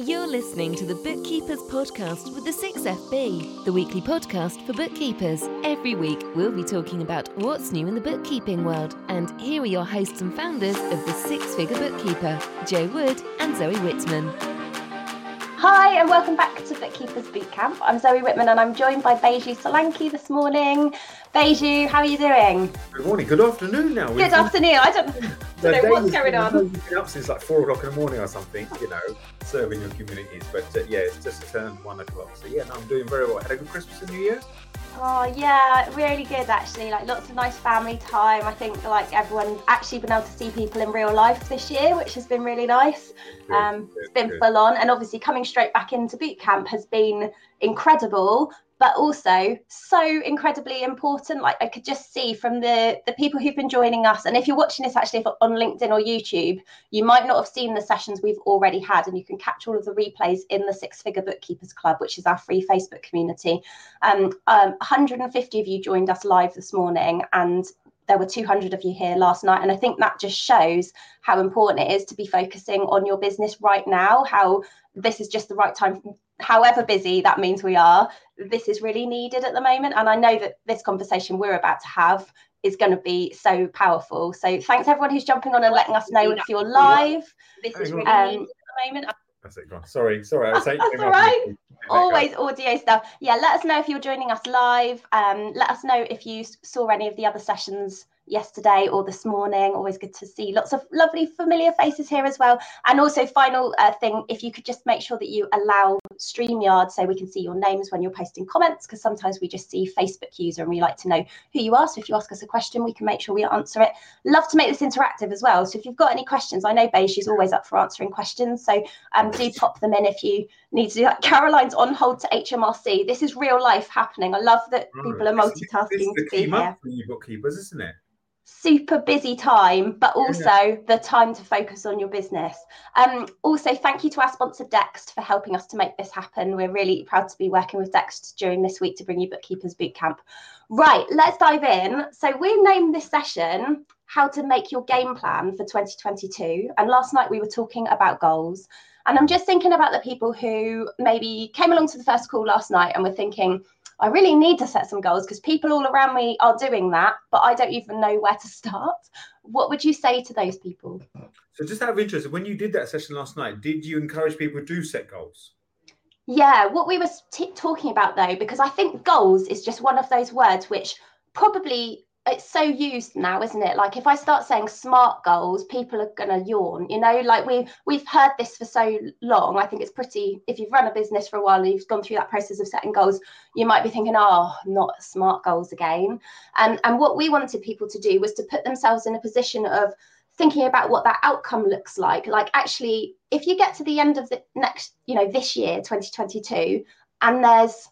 You're listening to the Bookkeepers Podcast with the 6FB, the weekly podcast for bookkeepers. Every week, we'll be talking about what's new in the bookkeeping world. And here are your hosts and founders of the Six Figure Bookkeeper, Jo Wood and Zoe Whitman. Hi, and welcome back to Bookkeepers Bootcamp. I'm Zoe Whitman, and I'm joined by Baiju Solanki this morning. Baiju, how are you doing? Good morning, good afternoon now. Good afternoon. I don't, don't know what's going on. You've been up since like four o'clock in the morning or something, you know, serving your communities. But uh, yeah, it's just turned one o'clock. So yeah, no, I'm doing very well. Had a good Christmas and New Year? Oh yeah, really good actually. Like lots of nice family time. I think like everyone's actually been able to see people in real life this year, which has been really nice. Good, um, good, it's been good. full on, and obviously coming straight back into boot camp has been incredible but also so incredibly important. Like i could just see from the the people who've been joining us and if you're watching this actually on linkedin or youtube you might not have seen the sessions we've already had and you can catch all of the replays in the six figure bookkeepers club which is our free facebook community. Um, um, 150 of you joined us live this morning and there were 200 of you here last night and i think that just shows how important it is to be focusing on your business right now how this is just the right time however busy that means we are, this is really needed at the moment. And I know that this conversation we're about to have is going to be so powerful. So thanks everyone who's jumping on and letting us know if you're live. This is really um, needed at the moment. That's it, gone. Sorry, sorry. I was saying That's all right. Always audio stuff. Yeah, let us know if you're joining us live. Um, let us know if you saw any of the other sessions yesterday or this morning. Always good to see lots of lovely familiar faces here as well. And also, final uh, thing, if you could just make sure that you allow StreamYard so we can see your names when you're posting comments, because sometimes we just see Facebook user and we like to know who you are. So if you ask us a question, we can make sure we answer it. Love to make this interactive as well. So if you've got any questions, I know Baiju is always up for answering questions. So um, do pop them in if you need to do that. Caroline's on hold to HMRC. This is real life happening. I love that people are multitasking this is the be here. For you bookkeepers, isn't it? Super busy time, but also the time to focus on your business. Um, also, thank you to our sponsor Dext for helping us to make this happen. We're really proud to be working with Dext during this week to bring you Bookkeepers Bootcamp. Right, let's dive in. So, we named this session How to Make Your Game Plan for 2022. And last night we were talking about goals. And I'm just thinking about the people who maybe came along to the first call last night and were thinking, I really need to set some goals because people all around me are doing that, but I don't even know where to start. What would you say to those people? So, just out of interest, when you did that session last night, did you encourage people to set goals? Yeah, what we were t- talking about though, because I think goals is just one of those words which probably it's so used now isn't it? Like if i start saying smart goals people are going to yawn you know? Like we we've heard this for so long. I think it's pretty if you've run a business for a while and you've gone through that process of setting goals you might be thinking oh not smart goals again. And and what we wanted people to do was to put themselves in a position of thinking about what that outcome looks like. Like actually if you get to the end of the next you know this year 2022 and there's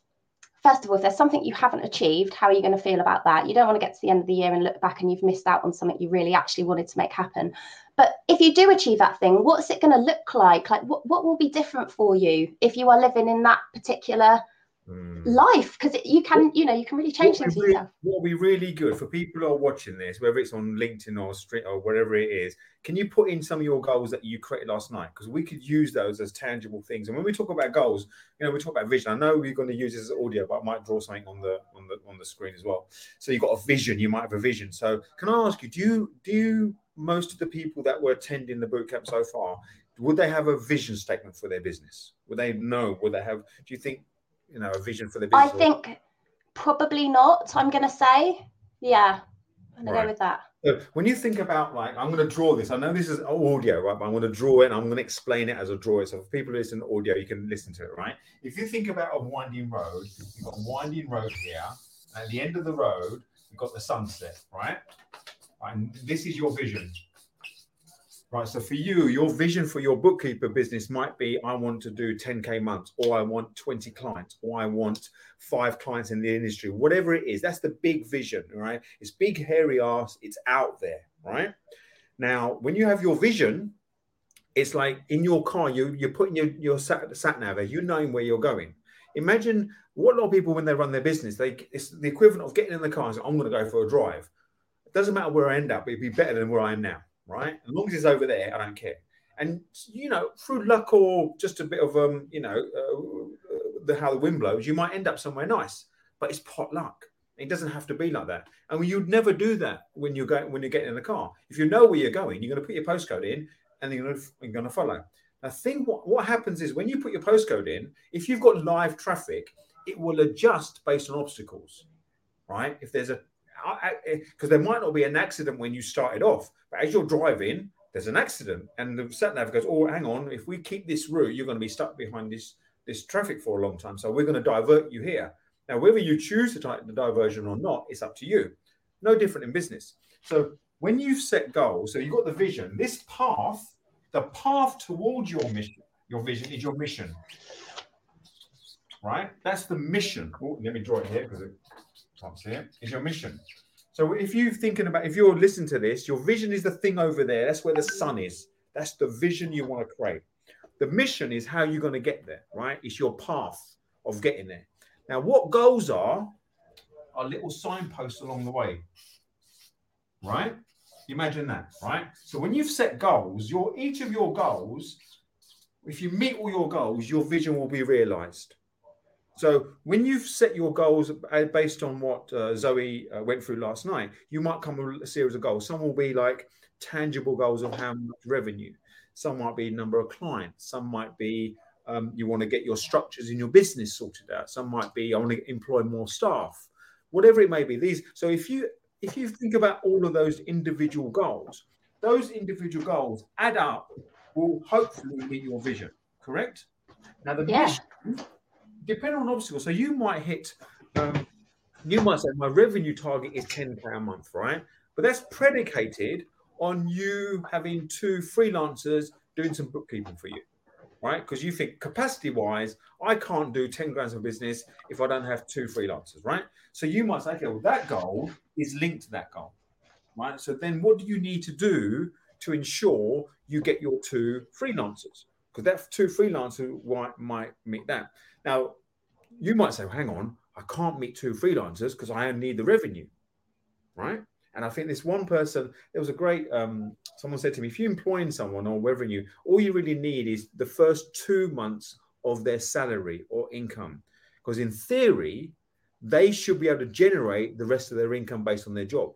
first of all, if there's something you haven't achieved, how are you going to feel about that? You don't want to get to the end of the year and look back and you've missed out on something you really actually wanted to make happen. But if you do achieve that thing, what's it going to look like? Like, what, what will be different for you if you are living in that particular mm. life because you can you know you can really change things really, yourself. what will be really good for people who are watching this whether it's on linkedin or street or whatever it is can you put in some of your goals that you created last night? Because we could use those as tangible things. And when we talk about goals you know we talk about vision. I know we're going to use this as audio but i might draw something on the on the on the screen as well. So you've got a vision you might have a vision. So can i ask you do you do you most of the people that were attending the bootcamp so far would they have a vision statement for their business? Would they know? Would they have do you think you know a vision for the business? I think probably not. I'm going to say, yeah, I'm going right. to go with that. So when you think about like, I'm going to draw this. I know this is audio, right? But I'm going to draw it and I'm going to explain it as a draw. So for people who listen to audio, you can listen to it, right? If you think about a winding road, you've got a winding road here. And at the end of the road, you've got the sunset, right? And this is your vision. Right. So for you, your vision for your bookkeeper business might be I want to do 10K months, or I want 20 clients, or I want five clients in the industry, whatever it is. That's the big vision, right? It's big, hairy ass, it's out there, right? Now, when you have your vision, it's like in your car, you, you're putting your, your sat, sat nav you knowing where you're going. Imagine what a lot of people, when they run their business, they it's the equivalent of getting in the car and saying, I'm going to go for a drive. It doesn't matter where I end up, it'd be better than where I am now right? As long as it's over there, I don't care. And you know, through luck or just a bit of um, you know, uh, the how the wind blows, you might end up somewhere nice. But it's pot luck. It doesn't have to be like that. And you'd never do that when you're going when you're getting in the car. If you know where you're going, you're going to put your postcode in, and you're going to, you're going to follow. Now, think what what happens is when you put your postcode in, if you've got live traffic, it will adjust based on obstacles, right? If there's a because eh, there might not be an accident when you started off, but as you're driving, there's an accident, and the sat nav goes, "Oh, hang on! If we keep this route, you're going to be stuck behind this this traffic for a long time. So we're going to divert you here." Now, whether you choose to take the diversion or not, it's up to you. No different in business. So when you've set goals, so you've got the vision. This path, the path towards your mission, your vision is your mission, right? That's the mission. Oh, let me draw it here because it see it. Is your mission. So if you're thinking about, if you're listening to this, your vision is the thing over there. That's where the sun is. That's the vision you want to create. The mission is how you're going to get there, right? It's your path of getting there. Now, what goals are are little signposts along the way, right? Imagine that, right? So when you've set goals, your each of your goals, if you meet all your goals, your vision will be realized. So when you've set your goals uh, based on what uh, Zoe uh, went through last night, you might come with a series of goals. Some will be like tangible goals of how much revenue. Some might be number of clients. Some might be um, you want to get your structures in your business sorted out. Some might be I want to employ more staff. Whatever it may be. These. So if you if you think about all of those individual goals, those individual goals add up will hopefully meet your vision. Correct. Now the yeah. mission depending on obstacles. So you might hit, um, you might say my revenue target is ten pound a month, right? But that's predicated on you having two freelancers doing some bookkeeping for you, right? Because you think capacity wise, I can't do 10 grand of business if I don't have two freelancers, right? So you might say, okay, well, that goal is linked to that goal, right? So then what do you need to do to ensure you get your two freelancers? Because that two freelancers might, might meet that. Now, you might say, well, hang on, I can't meet two freelancers because I need the revenue, right? And I think this one person, there was a great, um, someone said to me, if you're employing someone or revenue, all you really need is the first two months of their salary or income. Because in theory, they should be able to generate the rest of their income based on their job,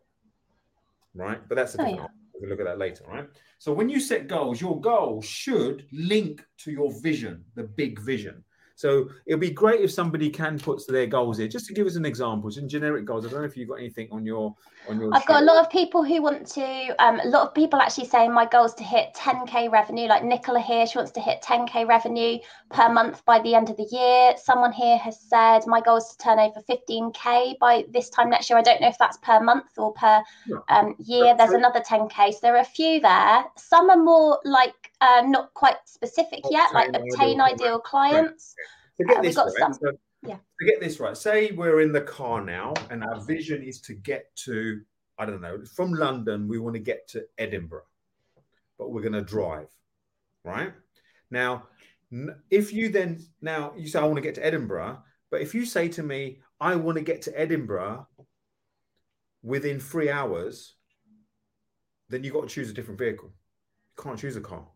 right? But that's a different, oh, yeah. We'll look at that later, right? So when you set goals, your goal should link to your vision, the big vision. So it'll be great if somebody can put their goals here, just to give us an example, some generic goals. I don't know if you've got anything on your on your. I've show. got a lot of people who want to. Um, a lot of people actually saying my goal is to hit 10k revenue. Like Nicola here, she wants to hit 10k revenue per month by the end of the year. Someone here has said my goal is to turn over 15k by this time next year. I don't know if that's per month or per um, year. There's another 10k. So there are a few there. Some are more like uh, not quite specific yet, like obtain ideal clients. To get uh, this right, so, yeah. to get this right, say we're in the car now, and our vision is to get to, I don't know, from London, we want to get to Edinburgh, but we're going to drive, right? Now, if you then now you say I want to get to Edinburgh, but if you say to me I want to get to Edinburgh within three hours, then you've got to choose a different vehicle. You can't choose a car.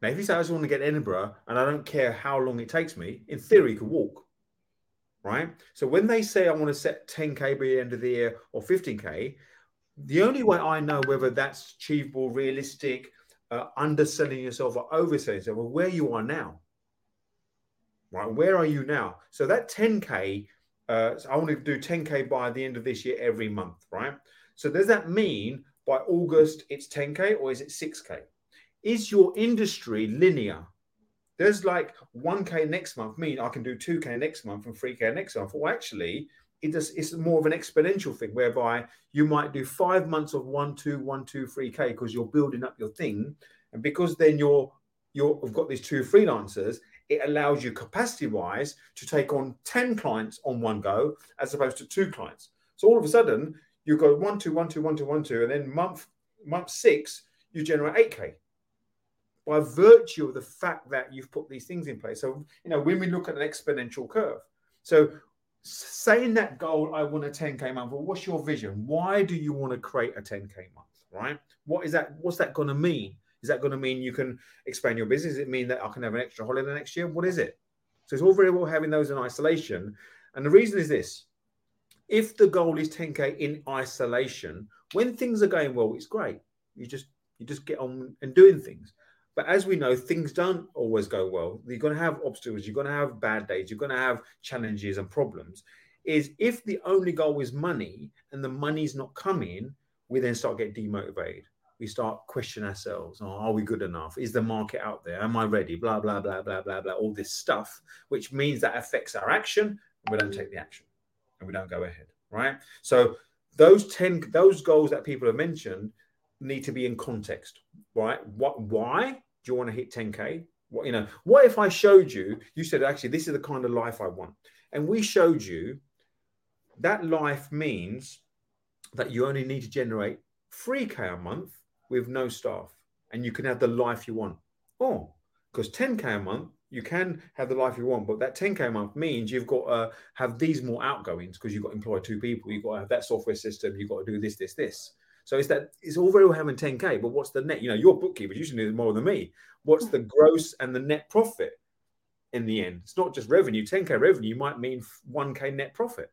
Now, if you say I just want to get Edinburgh and I don't care how long it takes me, in theory, you could walk. Right. So when they say I want to set 10K by the end of the year or 15K, the only way I know whether that's achievable, realistic, uh, underselling yourself or overselling yourself, well, where you are now. Right. Where are you now? So that 10K, uh, so I want to do 10K by the end of this year every month. Right. So does that mean by August it's 10K or is it 6K? Is your industry linear? There's like 1K next month, mean I can do 2K next month and 3K next month. Well, actually, it does, it's more of an exponential thing whereby you might do five months of one, two, one, two, three K because you're building up your thing. And because then you're you're have got these two freelancers, it allows you capacity wise to take on 10 clients on one go as opposed to two clients. So all of a sudden you go one, two, one, two, one, two, one, two, and then month month six, you generate 8K by virtue of the fact that you've put these things in place. So, you know, when we look at an exponential curve, so saying that goal, I want a 10k month. Well, what's your vision? Why do you want to create a 10k month? Right? What is that? What's that going to mean? Is that going to mean you can expand your business? Does it mean that I can have an extra holiday next year? What is it? So it's all very well having those in isolation. And the reason is this if the goal is 10K in isolation, when things are going well, it's great. You just you just get on and doing things. But as we know, things don't always go well. You're going to have obstacles. You're going to have bad days. You're going to have challenges and problems. Is if the only goal is money and the money's not coming, we then start getting demotivated. We start questioning ourselves. Oh, are we good enough? Is the market out there? Am I ready? Blah blah blah blah blah blah. All this stuff, which means that affects our action, we don't take the action, and we don't go ahead. Right. So those ten, those goals that people have mentioned need to be in context. Right. What? Why? You want to hit 10k what you know what if i showed you you said actually this is the kind of life i want. And we showed you that life means that you only need to generate 3k a month with no staff and you can have the life you want. Oh because 10k a month you can have the life you want but that 10k a month means you've got to have these more outgoings because you've got to employ two people you've got to have that software system you've got to do this this this so it's that it's all very well having 10k, but what's the net? You know, your bookkeeper usually knows more than me. What's the gross and the net profit in the end? It's not just revenue. 10k revenue might mean 1k net profit.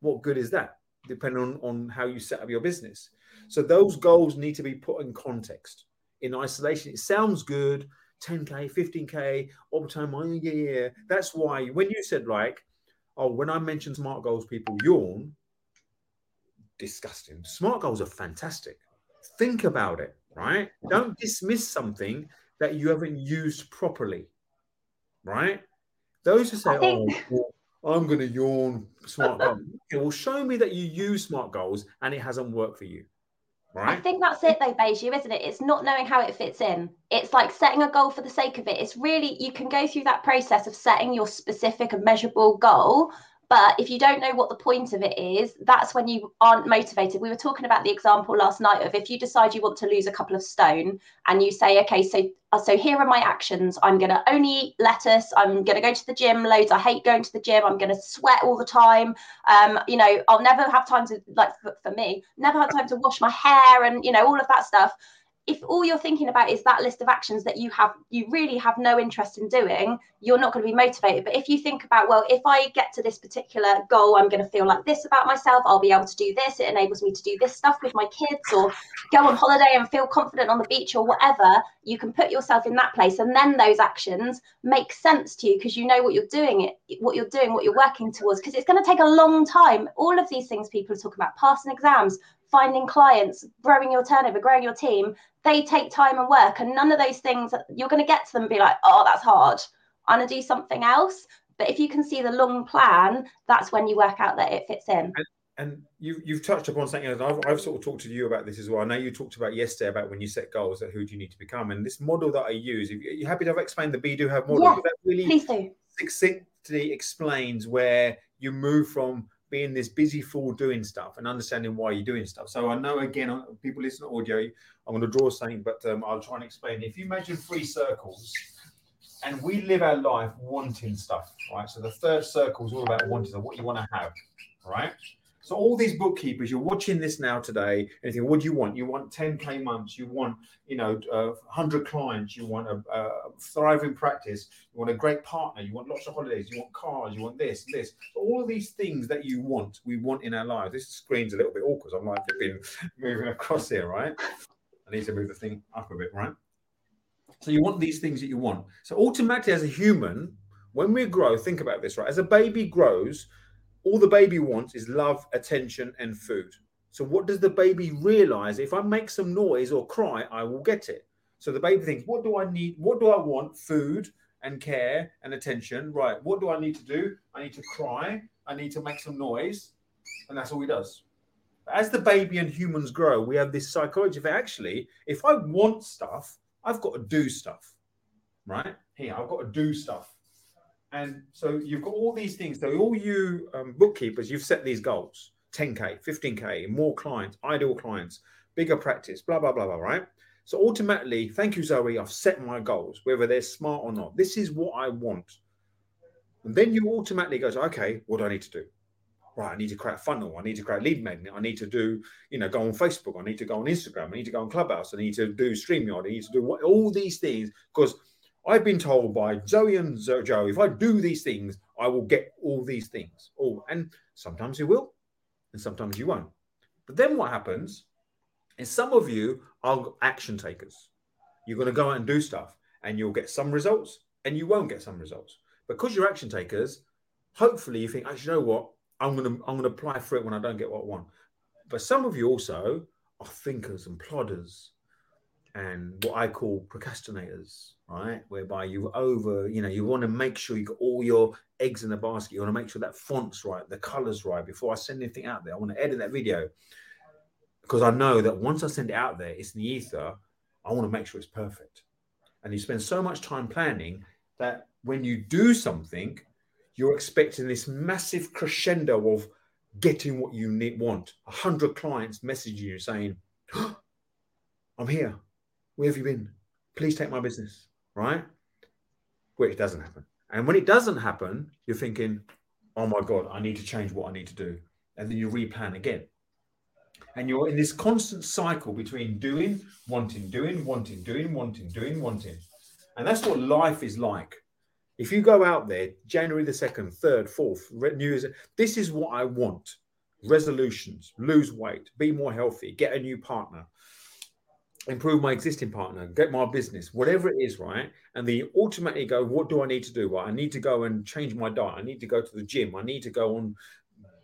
What good is that? Depending on, on how you set up your business. So those goals need to be put in context. In isolation, it sounds good. 10k, 15k, overtime, oh, yeah, yeah. That's why when you said like, oh, when I mention smart goals, people yawn disgusting. Smart goals are fantastic. Think about it, right? Don't dismiss something that you haven't used properly, right? Those who say. "Oh, well, I'm going to yawn smart goals," it will show me that you use smart goals and it hasn't worked for you. Right. I think that's it though, Baiju, isn't it? It's not knowing how it fits in. It's like setting a goal for the sake of it. It's really you can go through that process of setting your specific and measurable goal, but if you don't know what the point of it is, that's when you aren't motivated. We were talking about the example last night of if you decide you want to lose a couple of stone and you say, okay, so uh, so here are my actions. I'm going to only eat lettuce. I'm going to go to the gym loads. I hate going to the gym. I'm going to sweat all the time. Um, you know, I'll never have time to like for, for me, never have time to wash my hair and you know all of that stuff if all you're thinking about is that list of actions that you have you really have no interest in doing you're not going to be motivated. But if you think about well if i get to this particular goal i'm going to feel like this about myself i'll be able to do this it enables me to do this stuff with my kids or go on holiday and feel confident on the beach or whatever you can put yourself in that place and then those actions make sense to you because you know what you're doing it what you're doing what you're working towards because it's going to take a long time. All of these things people are talking about passing exams finding clients, growing your turnover, growing your team, they take time and work. And none of those things, you're going to get to them and be like, oh, that's hard. I'm going to do something else. But if you can see the long plan, that's when you work out that it fits in. And, and you, you've touched upon something else. I've, I've sort of talked to you about this as well. I know you talked about yesterday about when you set goals that who do you need to become. And this model that I use, if you're happy to have explained the Be Do Have model, yeah, that really please do. succinctly explains where you move from being this busy fool doing stuff and understanding why you're doing stuff. So I know again, people listen to audio. I'm going to draw something, but um, I'll try and explain. If you imagine three circles, and we live our life wanting stuff, right? So the third circle is all about wanting stuff, what you want to have, right? So all these bookkeepers, you're watching this now today, and you think, what do you want? You want 10k months, you want, you know, uh, 100 clients, you want a, a, thriving practice, you want a great partner, you want lots of holidays, you want cars, you want this, this. So all of these things that you want, we want in our lives. This screen's a little bit awkward. I'm like been moving across here, right? I need to move the thing up a bit, right? So you want these things that you want. So automatically, as a human, when we grow, think about this, right? As a baby grows, all the baby wants is love, attention, and food. So, what does the baby realize? If I make some noise or cry, I will get it. So, the baby thinks, What do I need? What do I want? Food and care and attention. Right. What do I need to do? I need to cry. I need to make some noise. And that's all he does. As the baby and humans grow, we have this psychology of actually, if I want stuff, I've got to do stuff. Right? Here, I've got to do stuff. And so you've got all these things. So all you um, bookkeepers, you've set these goals: 10k, 15k, more clients, ideal clients, bigger practice, blah blah blah blah. Right. So ultimately, thank you, Zoe. I've set my goals, whether they're smart or not. This is what I want. And then you automatically go, okay, what do I need to do? right, I need to create a funnel. I need to create lead magnet. I need to do, you know, go on Facebook. I need to go on Instagram. I need to go on Clubhouse. I need to do StreamYard. I need to do what, all these things because I've been told by Zoe and Jo, if I do these things, I will get all these things. Oh, and sometimes you will, and sometimes you won't. But then what happens is some of you are action takers. You're going to go out and do stuff, and you'll get some results, and you won't get some results because you're action takers. Hopefully, you think, actually, you know what? I'm gonna I'm gonna apply for it when I don't get what I want. But some of you also are thinkers and plodders and what I call procrastinators, right? Whereby you over, you know, you want to make sure you got all your eggs in the basket. You want to make sure that font's right, the colors right before I send anything out there. I want to edit that video because I know that once I send it out there, it's in the ether. I want to make sure it's perfect. And you spend so much time planning that when you do something, you're expecting this massive crescendo of getting what you need, want. A hundred clients messaging you saying, oh, "I'm here. Where have you been? Please take my business." Right? Which doesn't happen. And when it doesn't happen, you're thinking, "Oh my god, I need to change what I need to do," and then you replan again. And you're in this constant cycle between doing, wanting, doing, wanting, doing, wanting, doing, wanting. And that's what life is like if you go out there, January the 2nd, 3rd, 4th, New Year's, this is what I want resolutions, lose weight, be more healthy, get a new partner, improve my existing partner, get my business, whatever it is, right? And then you ultimately go, what do I need to do? I need to go and change my diet. I need to go to the gym. I need to go on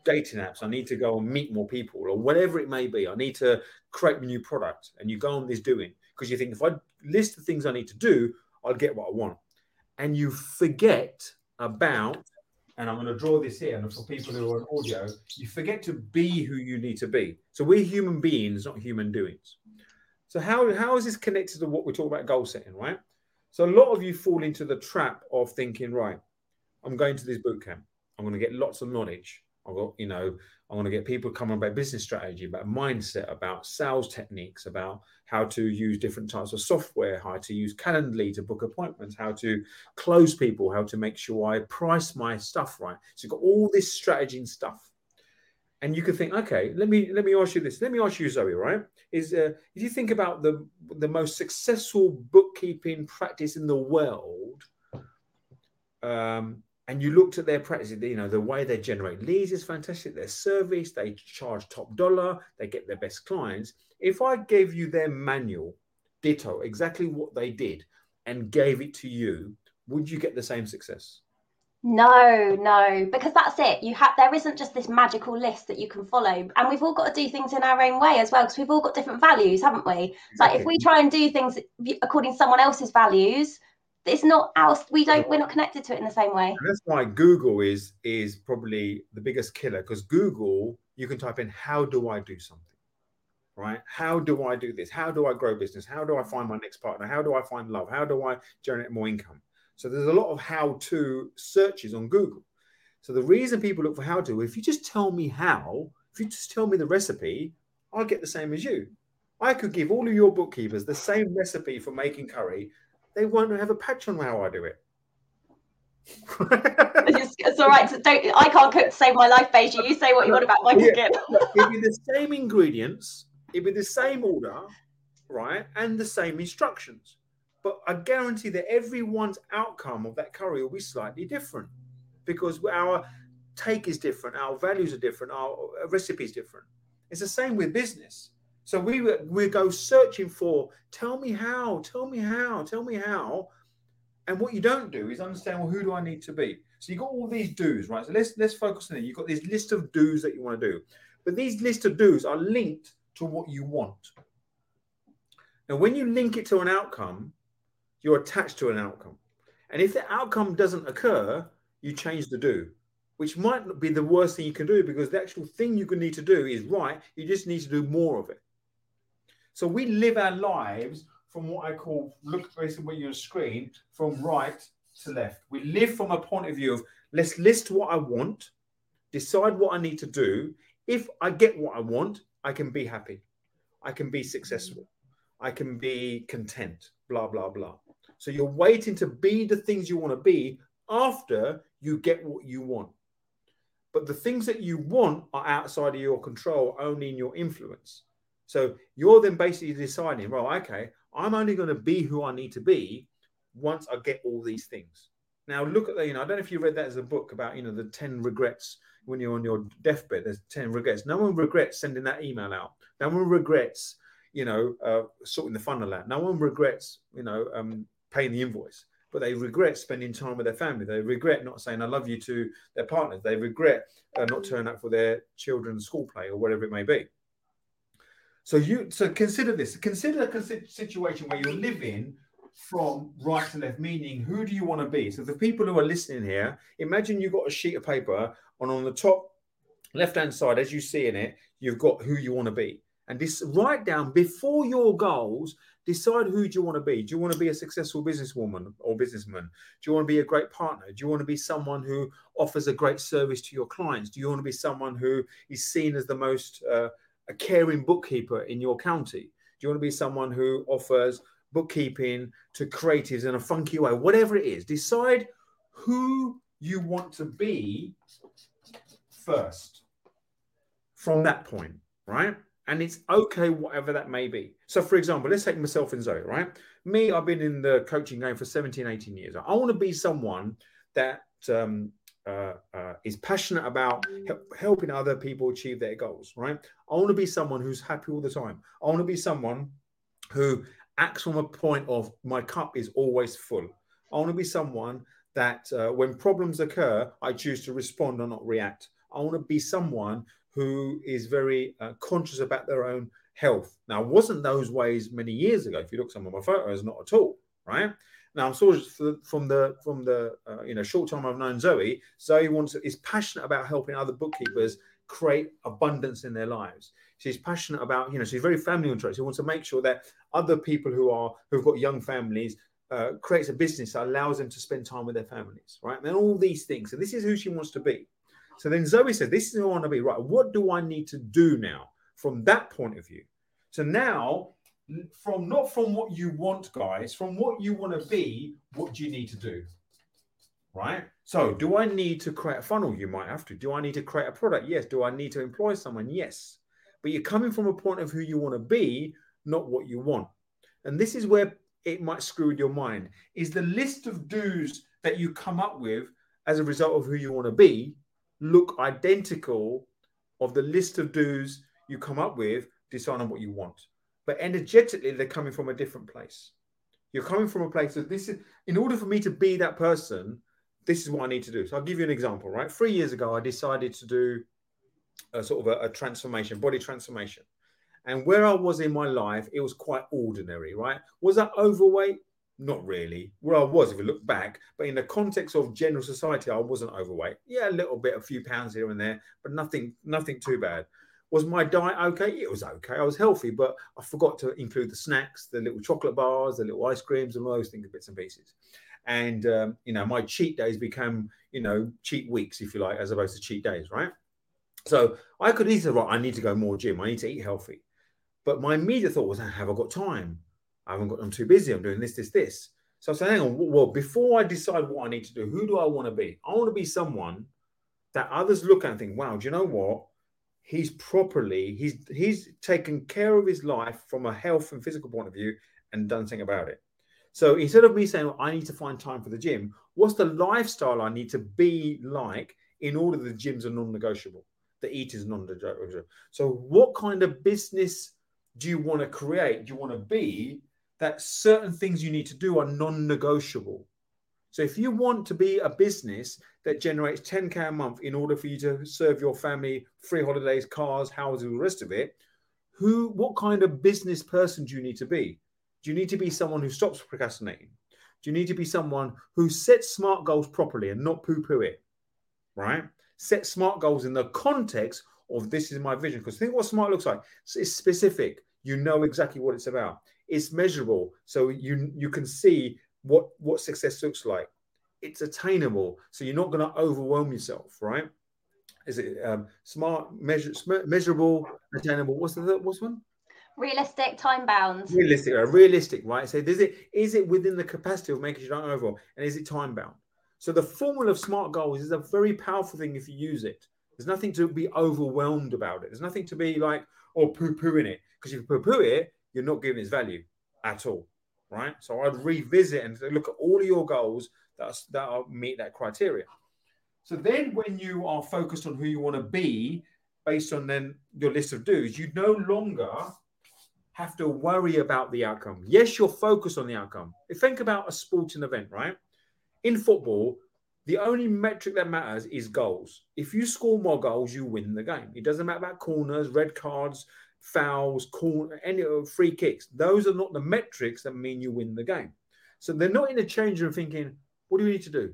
dating apps. I need to go and meet more people or whatever it may be. I need to create a new product. And you go on this doing because you think if I list the things I need to do, I'll get what I want and you forget about, and I'm going to draw this here, and for people who are on audio, you forget to be who you need to be. So we're human beings, not human doings. So how, how is this connected to what we're talking about goal setting, right? So a lot of you fall into the trap of thinking, right, I'm going to this boot camp. I'm going to get lots of knowledge. I've got, you know, I'm going to get people coming about business strategy, about mindset, about sales techniques, about how to use different types of software, how to use Calendly to book appointments, how to close people, how to make sure I price my stuff right. So you've got all this strategy and stuff. And you can think, okay, let me let me ask you this. Let me ask you, Zoe, right? Is uh, if you think about the the most successful bookkeeping practice in the world, um, and you looked at their practice, you know, the way they generate leads is fantastic. Their service, they charge top dollar, they get their best clients. If I gave you their manual, ditto, exactly what they did, and gave it to you, would you get the same success? No, no, because that's it. You have there isn't just this magical list that you can follow, and we've all got to do things in our own way as well, because we've all got different values, haven't we? So like if we try and do things according to someone else's values, it's not else we don't we're not connected to it in the same way. And that's why google is is probably the biggest killer because google you can type in how do i do something? Right? How do i do this? How do i grow business? How do i find my next partner? How do i find love? How do i generate more income so there's a lot of how to searches on google so the reason people look for how to if you just tell me how if you just tell me the recipe i'll get the same as you i could give all of your bookkeepers the same recipe for making curry they won't have a patch on how I do it. it's, it's, all right. don't, I can't cook to save my life, Baiju. You say what you want about my cooking. it'd be the same ingredients, it'd be the same order, right, and the same instructions. But I guarantee that everyone's outcome of that curry will be slightly different because our take is different, our values are different, our recipe is different. It's the same with business. So we we go searching for tell me how, tell me how, tell me how. And what you don't do is understand well who do I need to be. So you've got all these do's, right? So let's let's focus on it. You've got this list of do's that you want to do. But these list of do's are linked to what you want. And when you link it to an outcome, you're attached to an outcome. And if the outcome doesn't occur, you change the do which might not be the worst thing you can do because the actual thing you need to do is right. You just need to do more of it. So we live our lives from what I call look basically what you're screen from right to left. We live from a point of view of let's list what I want, decide what I need to do. If I get what I want, I can be happy. I can be successful. I can be content, blah, blah, blah. So you're waiting to be the things you want to be after you get what you want. but the things that you want are outside of your control, only in your influence. So you're then basically deciding, well, okay, I'm only going to be who I need to be once I get all these things. Now look at the, you know, I don't know if you read that as a book about, you know, the 10 regrets when you're on your deathbed. There's 10 regrets. No one regrets sending that email out. No one regrets, you know, uh, sorting the funnel out. No one regrets, you know, um, paying the invoice but they regret spending time with their family. They regret not saying "I love you" to their partners. They regret uh, not turning up for their children's school play or whatever it may be. So you so consider this. Consider a situation where you're living from right to left, meaning who do you want to be? So the people who are listening here, imagine you've got a sheet of paper, and on the top left hand side, as you see in it, you've got who you want to be. And this write down before your goals Decide who do you want to be. Do you want to be a successful businesswoman or businessman? Do you want to be a great partner? Do you want to be someone who offers a great service to your clients? Do you want to be someone who is seen as the most uh, a caring bookkeeper in your county? Do you want to be someone who offers bookkeeping to creatives in a funky way? Whatever it is, decide who you want to be first from that point, right? And it's okay whatever that may be. So for example let's take myself and zoe right? Me i've been in the coaching game for 17 18 years. I want to be someone that um, uh, uh, is passionate about helping other people achieve their goals right? I want to be someone who's happy all the time. I want to be someone who acts from a point of my cup is always full. I want to be someone that uh, when problems occur i choose to respond or not react. I want to be someone who is very uh, conscious about their own health. Now, wasn't those ways many years ago? If you look some of my photos, not at all, right? Now, I'm sort of from the from the uh, you know short time I've known Zoe. Zoe wants is passionate about helping other bookkeepers create abundance in their lives. She's passionate about you know she's very family oriented. She wants to make sure that other people who are who've got young families uh, creates a business that allows them to spend time with their families, right? And all these things. And this is who she wants to be. So then Zoe said, This is who I want to be. Right. What do I need to do now from that point of view? So now, from not from what you want, guys, from what you want to be, what do you need to do? Right. So, do I need to create a funnel? You might have to. Do I need to create a product? Yes. Do I need to employ someone? Yes. But you're coming from a point of who you want to be, not what you want. And this is where it might screw with your mind. Is the list of do's that you come up with as a result of who you want to be look identical of the list of do's you come up with, decide on what you want. But energetically, they're coming from a different place. You're coming from a place that this is, in order for me to be that person, this is what I need to do. So I'll give you an example, right? Three years ago, I decided to do a sort of a, a transformation, body transformation. And where I was in my life, it was quite ordinary, right? Was I overweight? Not really. Where I was, if you look back, but in the context of general society, I wasn't overweight. Yeah, a little bit, a few pounds here and there, but nothing, nothing too bad. Was my diet okay? It was okay. I was healthy, but I forgot to include the snacks, the little chocolate bars, the little ice creams, and all those things, bits and pieces. And um, you know, my cheat days became, you know, cheat weeks, if you like, as opposed to cheat days, right? So I could easily, right, I need to go more gym. I need to eat healthy. But my immediate thought was, have I got time? I haven't got, I'm too busy. I'm doing this, this, this. So I said, hang on, well, before I decide what I need to do, who do I want to be? I want to be someone that others look at and think, wow, do you know what? He's properly, he's he's taken care of his life from a health and physical point of view and done something about it. So instead of me saying, well, I need to find time for the gym, what's the lifestyle I need to be like in order the gyms are non-negotiable? The eat is non-negotiable. So what kind of business do you want to create? Do you want to be that certain things you need to do are non negotiable. So if you want to be a business that generates 10k a month in order for you to serve your family free holidays, cars, houses, the rest of it, who what kind of business person do you need to be? Do you need to be someone who stops procrastinating? Do you need to be someone who sets smart goals properly and not poo-poo it? Right? Set smart goals in the context of this is my vision. Because think what smart looks like. It's specific. You know exactly what it's about it's measurable. So you you can see what what success looks like. It's attainable so you're not going to overwhelm yourself right? Is it um, smart measure measurable attainable? What's the what's one? Realistic time bound. Realistic uh, realistic right? So is it is it within the capacity of making sure you don't overwhelm and is it time bound? So the formula of smart goals is a very powerful thing if you use it. There's nothing to be overwhelmed about it. There's nothing to be like, or poo pooing it. Because if you poo poo it, you're not giving its value at all. Right. So I'd revisit and look at all of your goals that, that meet that criteria. So then when you are focused on who you want to be based on then your list of do's, you no longer have to worry about the outcome. Yes, you're focused on the outcome. Think about a sporting event, right? In football, the only metric that matters is goals. If you score more goals, you win the game. It doesn't matter about corners, red cards, fouls, corner, any uh, free kicks. Those are not the metrics that mean you win the game. So they're not in a change room thinking, what do we need to do?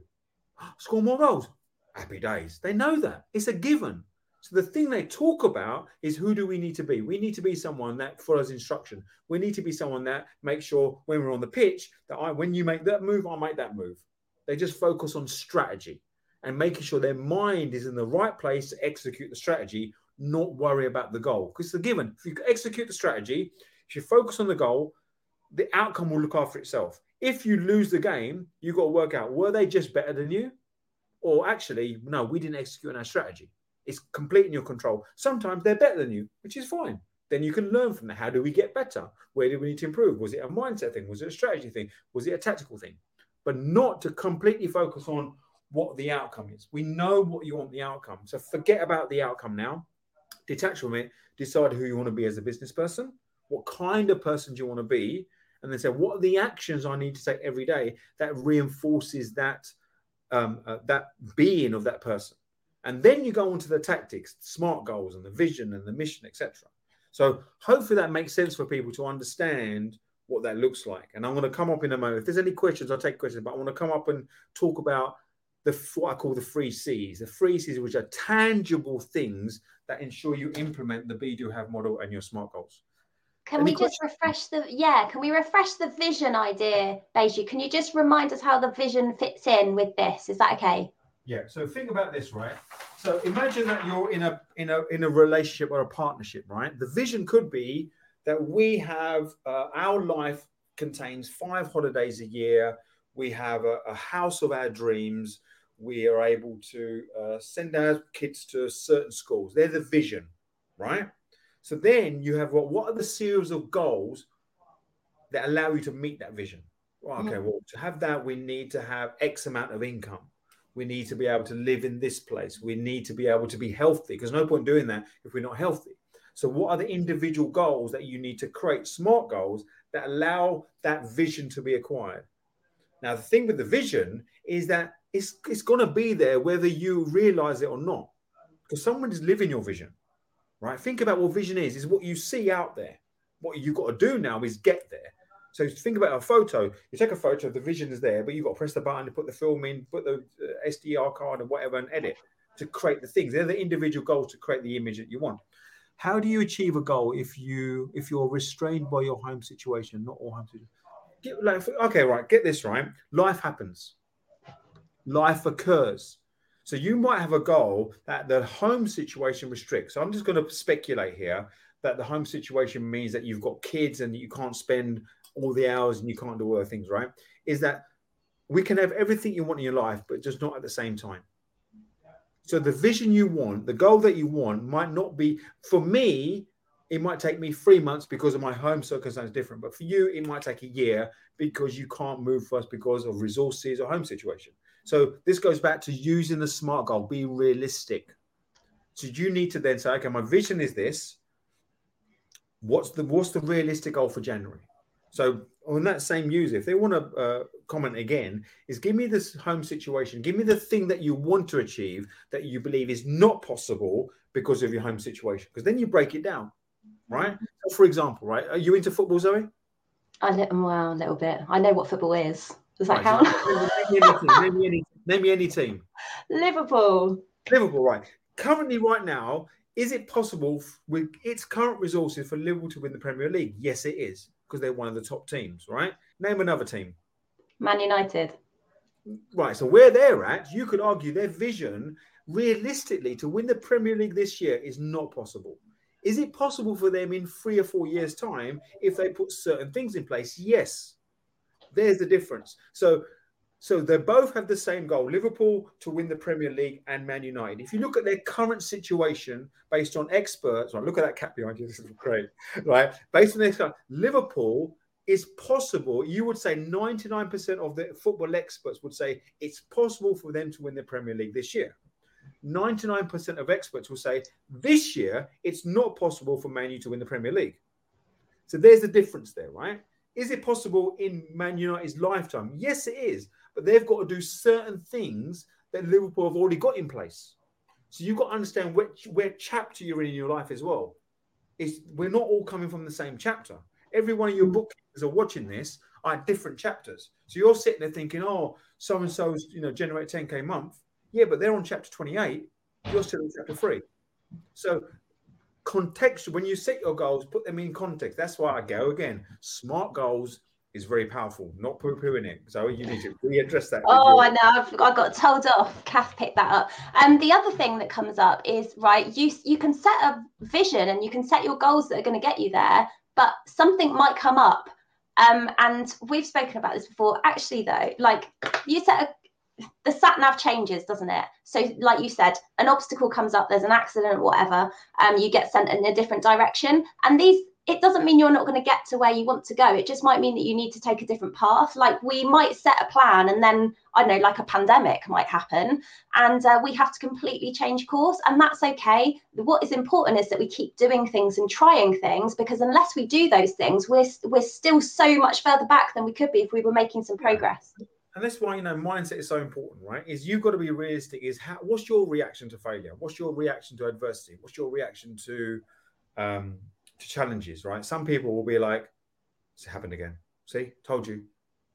Score more goals. Happy days. They know that. It's a given. So the thing they talk about is who do we need to be? We need to be someone that follows instruction. We need to be someone that makes sure when we're on the pitch that I, when you make that move, I make that move. They just focus on strategy and making sure their mind is in the right place to execute the strategy, not worry about the goal. Because it's a given. If you execute the strategy, if you focus on the goal, the outcome will look after itself. If you lose the game, you've got to work out were they just better than you? Or actually, no, we didn't execute on our strategy. It's complete in your control. Sometimes they're better than you, which is fine. Then you can learn from that. How do we get better? Where do we need to improve? Was it a mindset thing? Was it a strategy thing? Was it a tactical thing? But not to completely focus on what the outcome is. We know what you want the outcome. So forget about the outcome now. Detach from it. Decide who you want to be as a business person. What kind of person do you want to be? And then say, what are the actions I need to take every day that reinforces that um, uh, that being of that person? And then you go on to the tactics, smart goals, and the vision and the mission, etc. So hopefully that makes sense for people to understand what that looks like. And I'm going to come up in a moment. If there's any questions, I'll take questions. But I want to come up and talk about the what I call the three C's. The three C's, which are tangible things that ensure you implement the Be Do Have model and your smart goals. Can Any we questions? just refresh the yeah? Can we refresh the vision idea, Baiju? Can you just remind us how the vision fits in with this? Is that okay? Yeah. So think about this, right? So imagine that you're in a in a in a relationship or a partnership, right? The vision could be that we have uh, our life contains five holidays a year. We have a, a house of our dreams. We are able to uh, send our kids to certain schools. They're the vision, right? So then you have what? What are the series of goals that allow you to meet that vision? Well, okay, mm-hmm. well, to have that, we need to have X amount of income we need to be able to live in this place. We need to be able to be healthy because no point doing that if we're not healthy. So, what are the individual goals that you need to create? Smart goals that allow that vision to be acquired. Now, the thing with the vision is that it's, it's going to be there whether you realize it or not because someone is living your vision, right? Think about what vision is, is what you see out there. What you've got to do now is get there. So think about a photo. You take a photo, the vision is there, but you've got to press the button to put the film in, put the uh, SDR card and whatever, and edit to create the things. They're the individual goals to create the image that you want. How do you achieve a goal if you if you're restrained by your home situation? Not all home situations. Get, like, okay, right. Get this right. Life happens. Life occurs. So you might have a goal that the home situation restricts. So I'm just going to speculate here that the home situation means that you've got kids and you can't spend all the hours and you can't do other things, right? Is that we can have everything you want in your life, but just not at the same time. So the vision you want, the goal that you want might not be for me, it might take me three months because of my home circumstance different. But for you, it might take a year because you can't move first because of resources or home situation. So this goes back to using the smart goal, be realistic. So you need to then say, okay, my vision is this. What's the what's the realistic goal for January? So on that same user, if they want to uh, comment again, is give me this home situation, give me the thing that you want to achieve that you believe is not possible because of your home situation, because then you break it down, right? So for example, right, are you into football, Zoe? I li- well, a little bit. I know what football is. Does that right, count? name, name, me any, name me any team. Liverpool. Liverpool, right? Currently, right now, is it possible with its current resources for Liverpool to win the Premier League? Yes, it is because they're one of the top teams, right? Name another team. Man United. Right. So where they're at, you could argue their vision realistically to win the Premier League this year is not possible. Is it possible for them in three or four years' time if they put certain things in place? Yes. There's the difference. So So they both have the same goal Liverpool to win the Premier League and Man United. If you look at their current situation based on experts, right, look at that cap behind you. This is great, right? Based on this, Liverpool is possible. You would say 99% of the football experts would say it's possible for them to win the Premier League this year. 99% of experts will say this year it's not possible for Man U to win the Premier League. So there's the difference there, right? Is it possible in Man United's lifetime? Yes, it is but they've got to do certain things that Liverpool have already got in place. So you've got to understand which where chapter you're in in your life as well. Is we're not all coming from the same chapter. Every one of your bookkeepers are watching this are different chapters. So you're sitting there thinking, oh, so and so's you know generate 10k a month. Yeah, but they're on chapter 28. You're still in chapter three. So context when you set your goals, put them in context. That's why I go again. Smart goals is very powerful. Not poo pooing it. So you need to readdress that. Oh, I know. I've, I got told off. Kath picked that up. And um, the other thing that comes up is right. You you can set a vision and you can set your goals that are going to get you there, but something might come up. Um, and we've spoken about this before. Actually, though, like you set a the sat nav changes, doesn't it? So, like you said, an obstacle comes up, there's an accident, whatever, um, you get sent in a different direction. And these it doesn't mean you're not going to get to where you want to go. It just might mean that you need to take a different path. Like we might set a plan and then, I don't know, like a pandemic might happen and uh, we have to completely change course. And that's okay. What is important is that we keep doing things and trying things because unless we do those things, we're, we're still so much further back than we could be if we were making some progress. And that's why, you know, mindset is so important, right? Is you've got to be realistic. Is how, what's your reaction to failure? What's your reaction to adversity? What's your reaction to, um, to challenges, right? Some people will be like, it's happened again. See, told you,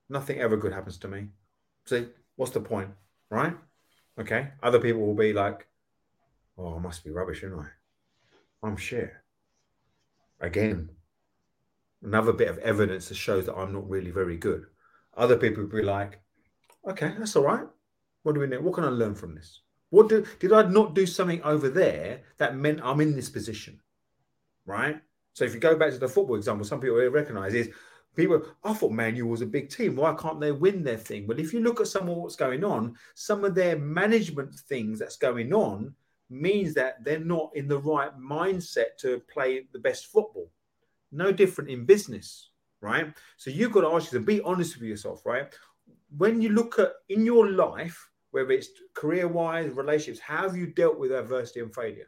nothing ever good happens to me. See, what's the point, right? Okay. Other people will be like, oh, I must be rubbish, aren't I? I'm shit. Again, another bit of evidence that shows that I'm not really very good. Other people will be like, okay, that's all right. What do we need? What can I learn from this? What do, did I not do something over there that meant I'm in this position? Right? So if you go back to the football example, some people recognize is people. I thought Man was a big team. Why can't they win their thing? But if you look at some of what's going on, some of their management things that's going on means that they're not in the right mindset to play the best football. No different in business, right? So you've got to ask yourself, be honest with yourself, right? When you look at in your life, whether it's career wise, relationships, how have you dealt with adversity and failure?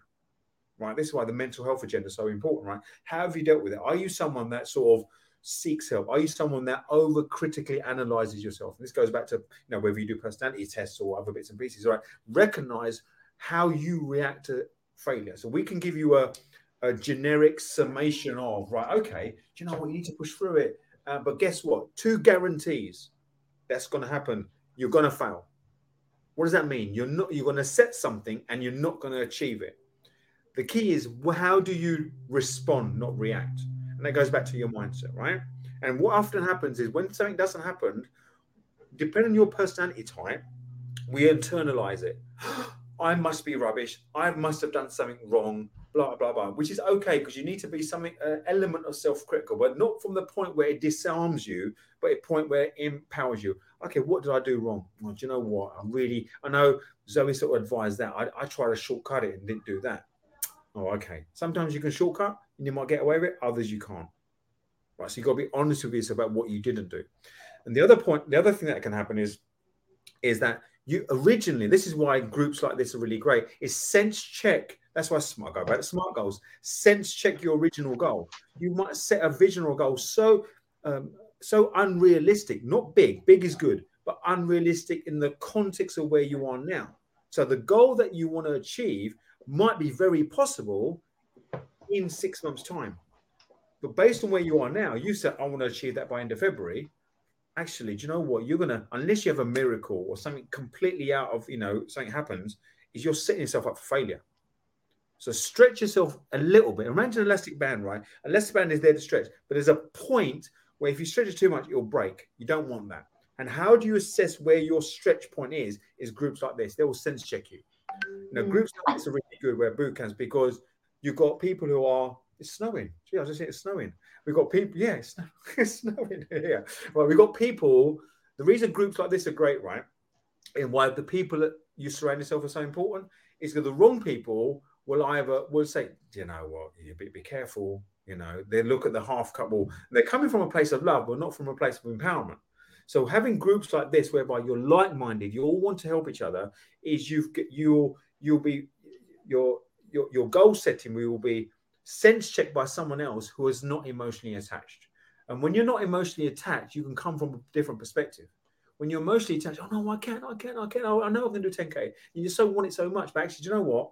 right? This is why the mental health agenda is so important, right? How have you dealt with it? Are you someone that sort of seeks help? Are you someone that over critically analyzes yourself? And this goes back to you know whether you do personality tests or other bits and pieces, right? Recognize how you react to failure. So we can give you a, a generic summation of right, okay, do you know what? You need to push through it. Uh, but guess what? Two guarantees that's going to happen. You're going to fail. What does that mean? You're not. You're going to set something and you're not going to achieve it the key is how do you respond, not react? And that goes back to your mindset, right? And what often happens is when something doesn't happen, depending on your personality type, we internalize it. I must be rubbish. I must have done something wrong. Blah blah blah. Which is okay because you need to be something an element of self-critical, but not from the point where it disarms you, but a point where it empowers you. Okay, what did I do wrong? Well, do you know what? I really, I know Zoe sort of advised that. I, I tried to shortcut it and didn't do that. Oh, okay. Sometimes you can shortcut and you might get away with it, others you can't. Right. So you've got to be honest with yourself about what you didn't do. And the other point, the other thing that can happen is, is that you originally, this is why groups like this are really great, is sense check. That's why smart go back to smart goals. Sense check your original goal. You might set a vision or goal so um, so unrealistic, not big. Big is good, but unrealistic in the context of where you are now. So the goal that you want to achieve might be very possible in six months' time. But based on where you are now, you said, I want to achieve that by end of February. Actually, do you know what? You're gonna, unless you have a miracle or something completely out of, you know, something happens, is you're setting yourself up for failure. So stretch yourself a little bit. Imagine an elastic band, right? An Elastic band is there to stretch, but there's a point where if you stretch it too much, it'll break. You don't want that. And how do you assess where your stretch point is? Is groups like this. They will sense check you. You know, mm. groups like this are really good where boot camps because you've got people who are it's snowing. Gee, I was just saying it's snowing. We've got people, yeah, it's, it's snowing here. Well, we've got people The reason groups like this are great, right? And why the people that you surround yourself are so important is because the wrong people will either will say, you know what, you be, be careful. You know, they look at the half couple. They're coming from a place of love, but not from a place of empowerment. So having groups like this, whereby you're like-minded, you all want to help each other, is you've you'll you'll be your your your goal setting will be sense checked by someone else who is not emotionally attached. And when you're not emotionally attached, you can come from a different perspective. When you're emotionally attached, oh no, I can't, I can't, I can't. I know I can do 10k. You just so want it so much, but actually, do you know what?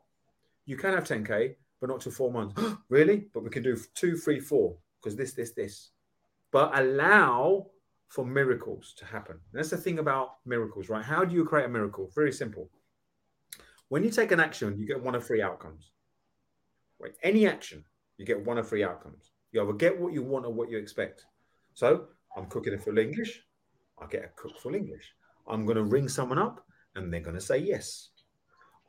You can have 10k, but not to four months. really? But we can do two, three, four because this, this, this. But allow for miracles to happen. And that's the thing about miracles, right? How do you create a miracle? Very simple. When you take an action, you get one of three outcomes. Right? Any action, you get one of three outcomes. You either get what you want or what you expect. So I'm cooking a full English, I get a cook full English. I'm going to ring someone up and they're going to say yes.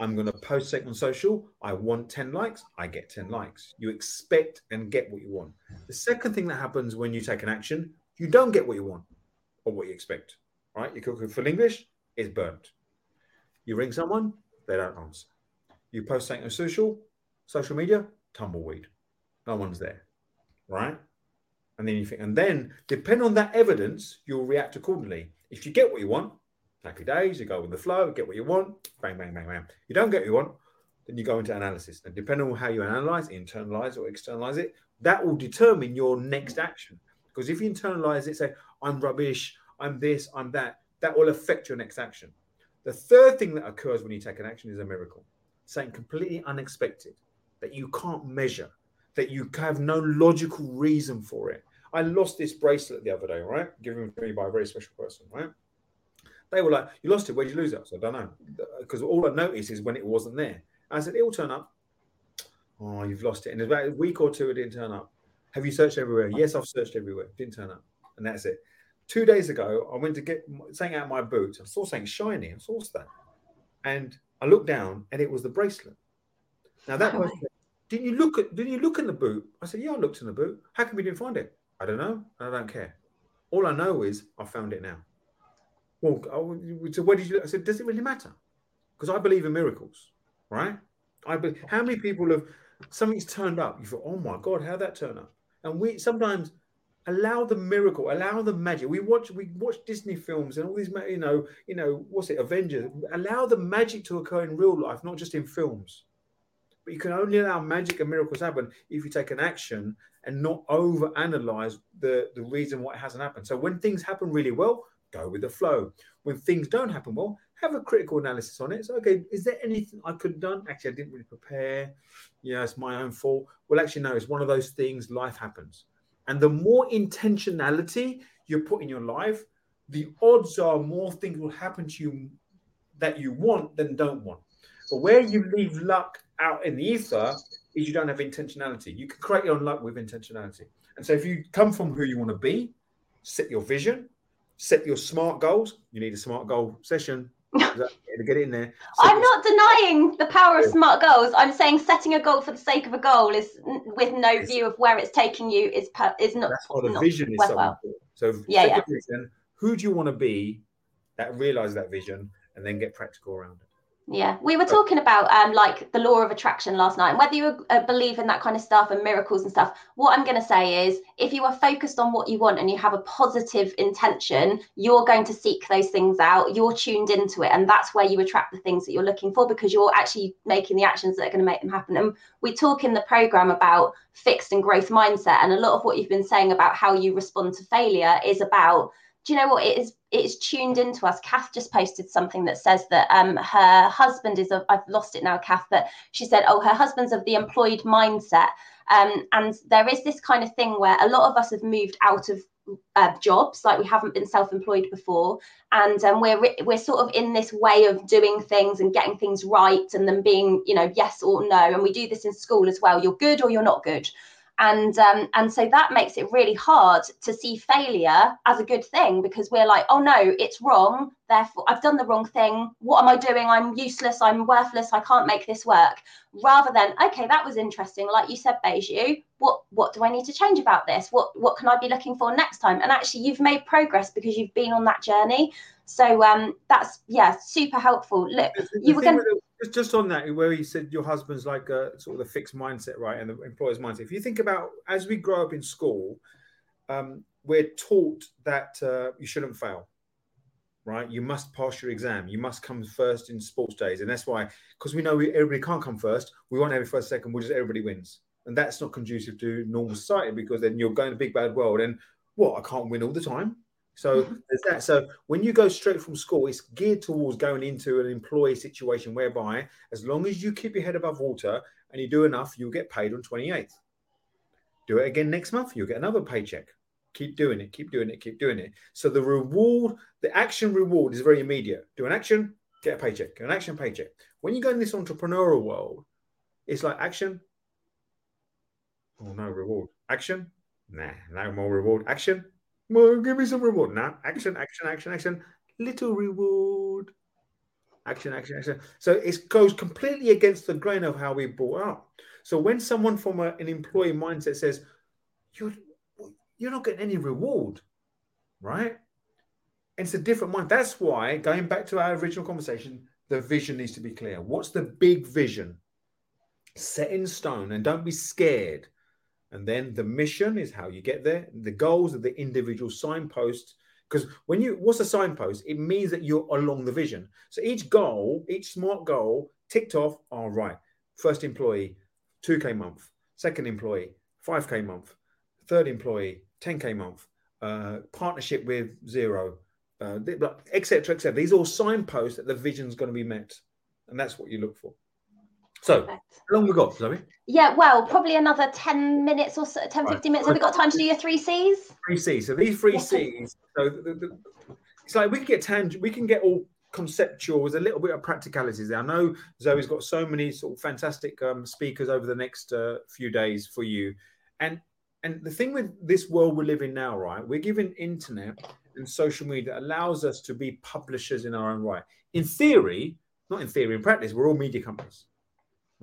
I'm going to post something on social. I want 10 likes. I get 10 likes. You expect and get what you want. The second thing that happens when you take an action, you don't get what you want or what you expect. Right? You cook full English, it's burnt. You ring someone, they don't answer. You post something on social, social media, tumbleweed. No one's there. Right? And then you think, and then depending on that evidence, you'll react accordingly. If you get what you want, happy days, you go with the flow, get what you want, bang, bang, bang, bang. You don't get what you want, then you go into analysis. And depending on how you analyze, internalize or externalize it, that will determine your next action. Because if you internalize it, say, I'm rubbish, I'm this, I'm that, that will affect your next action. The third thing that occurs when you take an action is a miracle, something completely unexpected that you can't measure, that you have no logical reason for it. I lost this bracelet the other day, right? Given to me by a very special person, right? They were like, You lost it. Where'd you lose it? I said, I don't know. Because all I noticed is when it wasn't there. I said, It'll turn up. Oh, you've lost it. And about a week or two, it didn't turn up. Have you searched everywhere? Yes, I've searched everywhere. Didn't turn up. And that's it. Two days ago, I went to get something out of my boot. I saw something shiny. I saw that. And I looked down and it was the bracelet. Now that oh was didn't you look at didn't you look in the boot? I said, Yeah, I looked in the boot. How come we didn't find it? I don't know. I don't care. All I know is I found it now. Well, so where did you? I said, does it really matter? Because I believe in miracles, right? I be, how many people have something's turned up? You thought, oh my god, how that turn up? And we sometimes allow the miracle, allow the magic. We watch we watch Disney films and all these, you know, you know, what's it, Avengers? Allow the magic to occur in real life, not just in films. But you can only allow magic and miracles happen if you take an action and not over analyze the, the reason why it hasn't happened. So when things happen really well, go with the flow. When things don't happen well, have a critical analysis on it. So, okay, is there anything I could have done? Actually, I didn't really prepare. Yeah, it's my own fault. Well, actually, no, it's one of those things, life happens. And the more intentionality you put in your life, the odds are more things will happen to you that you want than don't want. But where you leave luck out in the ether is you don't have intentionality. You can create your own luck with intentionality. And so if you come from who you want to be, set your vision, set your smart goals. You need a smart goal session to get in there. Set I'm not denying the power of smart goals. I'm saying setting a goal for the sake of a goal is with no view of where it's taking you is per, is not. That's what the vision is. So, well. so yeah, yeah. Vision, who do you want to be that realize that vision and then get practical around it? Yeah, we were talking about um, like the law of attraction last night, and whether you uh, believe in that kind of stuff and miracles and stuff. What I'm going to say is, if you are focused on what you want and you have a positive intention, you're going to seek those things out. You're tuned into it, and that's where you attract the things that you're looking for because you're actually making the actions that are going to make them happen. And we talk in the program about fixed and growth mindset, and a lot of what you've been saying about how you respond to failure is about do you know what? It is it's tuned into us. Kath just posted something that says that um, her husband is of i've lost it now kath but she said oh her husband's of the employed mindset. Um, and there is this kind of thing where a lot of us have moved out of uh, jobs like we haven't been self-employed before. And um, we're we're sort of in this way of doing things and getting things right and then being you know yes or no. And we do this in school as well. You're good or you're not good and um, and so that makes it really hard to see failure as a good thing because we're like oh no it's wrong. Therefore i've done the wrong thing. What am i doing? I'm useless. I'm worthless. I can't make this work. Rather than okay that was interesting. Like you said Baiju, what what do i need to change about this? What what can i be looking for next time? And actually you've made progress because you've been on that journey. So um that's yeah super helpful. Look you were going to just, on that, where you said your husband's like a sort of the fixed mindset, right, and the employer's mindset. If you think about as we grow up in school, um, we're taught that uh, you shouldn't fail, right? You must pass your exam. You must come first in sports days, and that's why because we know we, everybody can't come first. We want every first, second. We just everybody wins, and that's not conducive to normal society because then you're going to big bad world, and what I can't win all the time. So there's that. So when you go straight from school, it's geared towards going into an employee situation whereby as long as you keep your head above water and you do enough, you'll get paid on 28th. Do it again next month, you'll get another paycheck. Keep doing it, keep doing it, keep doing it. So the reward, the action reward is very immediate. Do an action, get a paycheck. An action, paycheck. When you go in this entrepreneurial world, it's like action. Oh no reward. Action. Nah, no more reward. Action well, give me some reward. Now, action, action, action, action. Little reward. Action, action, action. So it goes completely against the grain of how we brought up. So when someone from a, an employee mindset says, you're, you're not getting any reward, right? It's a different mind. That's why, going back to our original conversation, the vision needs to be clear. What's the big vision? Set in stone and don't be scared and then the mission is how you get there. The goals are the individual signposts. Because when you, what's a signpost? It means that you're along the vision. So each goal, each smart goal ticked off, all right, first employee, 2K month, second employee, 5K month, third employee, 10K month, uh, partnership with Xero, etc., uh, etc. Et These all signposts that the vision's going to be met. And that's what you look for. So, how long we got, Zoe? Yeah, well, probably another 10 minutes or so, 10, 15 minutes. Have we got time to do your three C's? Three C's. So these three C's, so the, the, it's like we can get tangent, we can get all conceptual with a little bit of practicalities there. I know Zoe's got so many sort of fantastic um, speakers over the next uh, few days for you. And and the thing with this world we live in now, right? We're given internet and social media that allows us to be publishers in our own right. In theory, not in theory, in practice, we're all media companies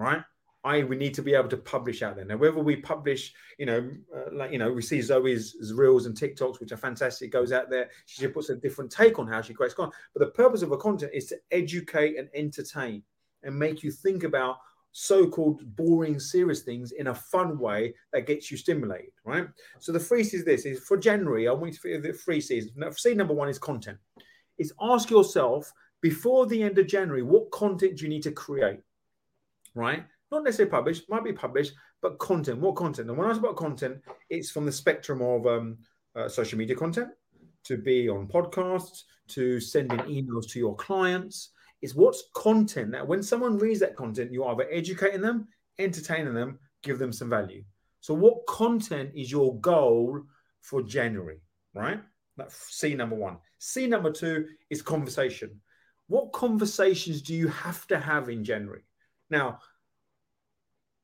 right? I we need to be able to publish out there. Now, whether we publish, you know, uh, like you know, we see Zoe's reels and TikToks, which are fantastic, goes out there. She puts a different take on how she creates content. But the purpose of her content is to educate and entertain and make you think about so-called boring, serious things in a fun way that gets you stimulated, right? So the free is this is for January. I want you to the free season. Now, C number one is content. Is ask yourself before the end of January, what content do you need to create? Right? Not necessarily published, might be published, but content. What content? And when I talk about content, it's from the spectrum of um, uh, social media content to be on podcasts to sending emails to your clients. It's what's content that when someone reads that content, you're either educating them, entertaining them, give them some value. So, what content is your goal for January, right? That's C number one. C number two is conversation. What conversations do you have to have in January? Now,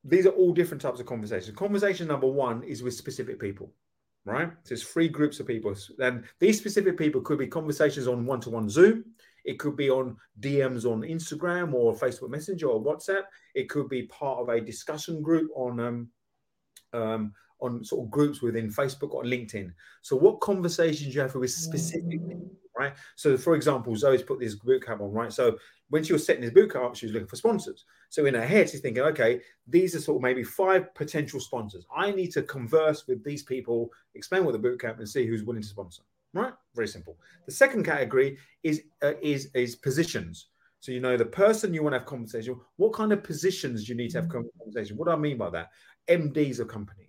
these are all different types of conversations. Conversation number one is with specific people, right? So it's three groups of people. And these specific people could be conversations on one to one Zoom. It could be on DMs on Instagram or Facebook Messenger or WhatsApp. It could be part of a discussion group on um, um, on sort of groups within Facebook or LinkedIn. So what conversations you have with specific people, right? So for example, Zoe's put this bootcamp on, right? So when she was setting this bootcamp up, she was looking for sponsors. So in her head, she's thinking, okay, these are sort of maybe five potential sponsors. I need to converse with these people, explain what the bootcamp, and see who's willing to sponsor. Right? Very simple. The second category is uh, is is positions. So you know the person you want to have conversation. What kind of positions do you need to have conversation? What do I mean by that? MDs of company,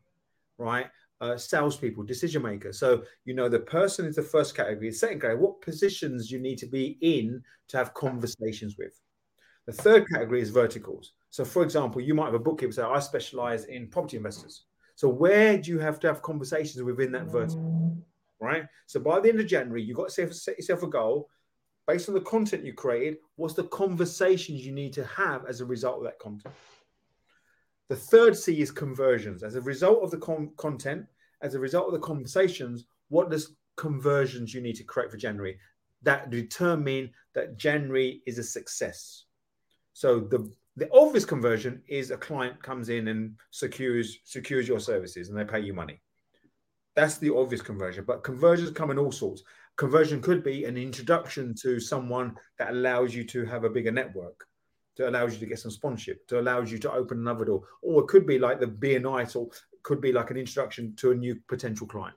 right? uh, salespeople, decision makers. So, you know, the person is the first category. The second category, what positions you need to be in to have conversations with. The third category is verticals. So, for example, you might have a bookkeeper say, I specialize in property investors. So, where do you have to have conversations within that vertical? Right. So, by the end of January, you've got to set yourself a goal based on the content you created. What's the conversations you need to have as a result of that content? The third C is conversions. As a result of the con- content, as a result of the conversations, what does conversions you need to create for January that determine that January is a success? So the the obvious conversion is a client comes in and secures secures your services and they pay you money. That's the obvious conversion. But conversions come in all sorts. Conversion could be an introduction to someone that allows you to have a bigger network, to allows you to get some sponsorship, to allows you to open another door, or it could be like the BNI, or could be like an introduction to a new potential client.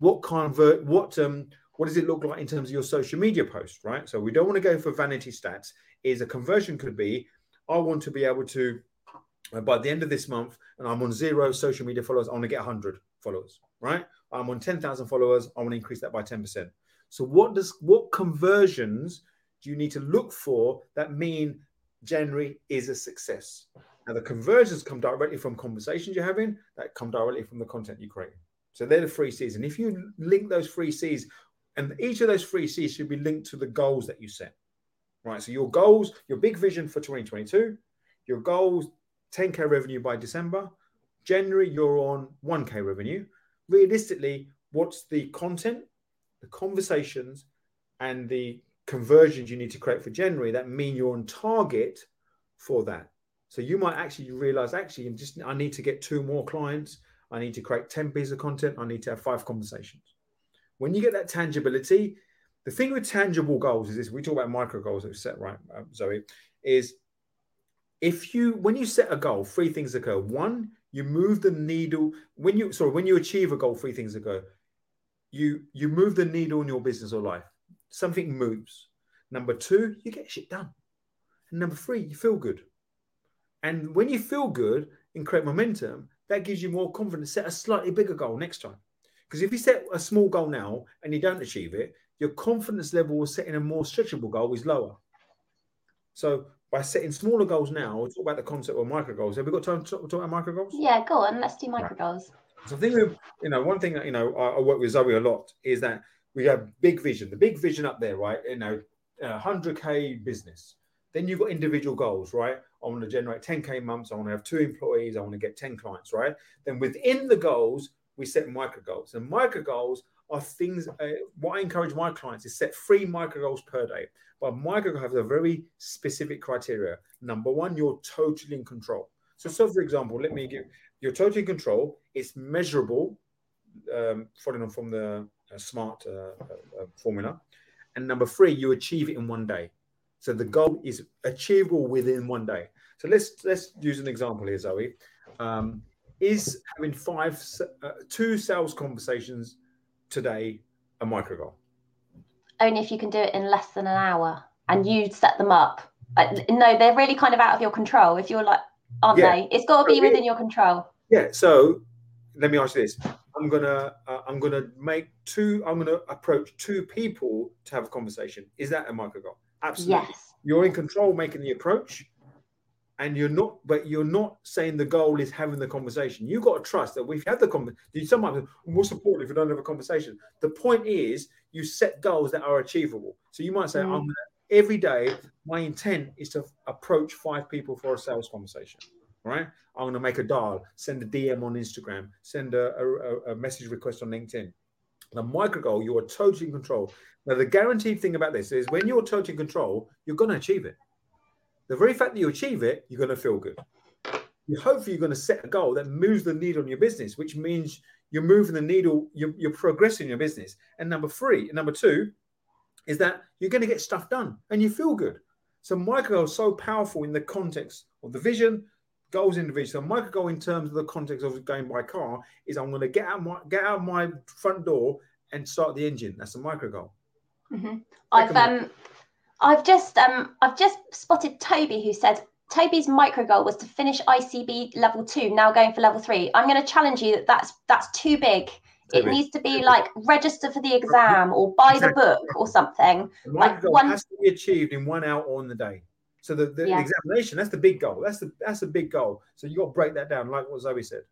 What convert? What um? What does it look like in terms of your social media post, right? So we don't want to go for vanity stats. Is a conversion could be, I want to be able to, uh, by the end of this month, and I'm on zero social media followers, I want to get 100 followers, right? I'm on 10,000 followers, I want to increase that by 10%. So what does what conversions do you need to look for that mean January is a success? Now the conversions come directly from conversations you're having, that come directly from the content you create. So they're the three C's. And if you link those three C's, and each of those three C's should be linked to the goals that you set. Right. So your goals, your big vision for 2022, your goals, 10k revenue by December. January, you're on 1k revenue. Realistically, what's the content, the conversations, and the conversions you need to create for January that mean you're on target for that? So you might actually realize, actually, just I need to get two more clients. I need to create 10 pieces of content. I need to have five conversations. When you get that tangibility, the thing with tangible goals is this we talk about micro goals that we set, right, uh, Zoe, is if you, when you set a goal, three things occur. One, you move the needle. When you, sorry, when you achieve a goal, three things occur. You, you move the needle in your business or life. Something moves. Number two, you get shit done. And number three, you feel good. And when you feel good and create momentum, that gives you more confidence. Set a slightly bigger goal next time. Because if you set a small goal now and you don't achieve it, your confidence level of setting a more stretchable goal is lower. So by setting smaller goals now, we'll talk about the concept of micro goals. Have we got time to talk, talk about micro goals? Yeah, go on. Let's do micro goals. So I think you know, one thing that you know I, I, work with Zoe a lot is that we have big vision, the big vision up there, right? You know, hundred k business. Then you've got individual goals, right? I want to generate 10k months. I want to have two employees. I want to get 10 clients, right? Then within the goals, we set micro goals, and micro goals are things. Uh, what I encourage my clients is set three micro goals per day. But micro goals have a very specific criteria. Number one, you're totally in control. So, so for example, let me give you're totally in control. It's measurable, um, following on from the uh, smart uh, uh, uh, formula. And number three, you achieve it in one day. So the goal is achievable within one day. So let's let's use an example here, Zoe. Um, is having five, uh, two sales conversations today a micro goal? Only if you can do it in less than an hour and you set them up. No, they're really kind of out of your control. If you're like, aren't yeah. they? It's got to be within your control. Yeah. So let me ask you this: I'm gonna uh, I'm gonna make two. I'm gonna approach two people to have a conversation. Is that a micro goal? Absolutely. Yes. You're in control making the approach and you're not but you're not saying the goal is having the conversation you've got to trust that we've had the conversation sometimes we'll support if we don't have a conversation the point is you set goals that are achievable so you might say mm. i'm every day my intent is to approach five people for a sales conversation right i'm going to make a dial send a dm on instagram send a, a, a message request on linkedin the micro goal you are totally in control now the guaranteed thing about this is when you're totally in control you're going to achieve it the very fact that you achieve it, you're going to feel good. You hopefully you're going to set a goal that moves the needle on your business, which means you're moving the needle, you're, you're progressing your business. And number three, number two, is that you're going to get stuff done and you feel good. So micro goal is so powerful in the context of the vision, goals in the vision. So micro goal in terms of the context of going by car is I'm going to get out my get out my front door and start the engine. That's a micro goal. Mm-hmm. I've um I've just um I've just spotted Toby who said Toby's micro goal was to finish ICB level two, now going for level three. I'm going to challenge you that that's that's too big. It needs to be like register for the exam or buy exactly. the book or something. The like goal one has to be achieved in one hour on the day. So the, the yeah. examination, that's the big goal. That's the that's a big goal. So you got to break that down, like what Zoe said.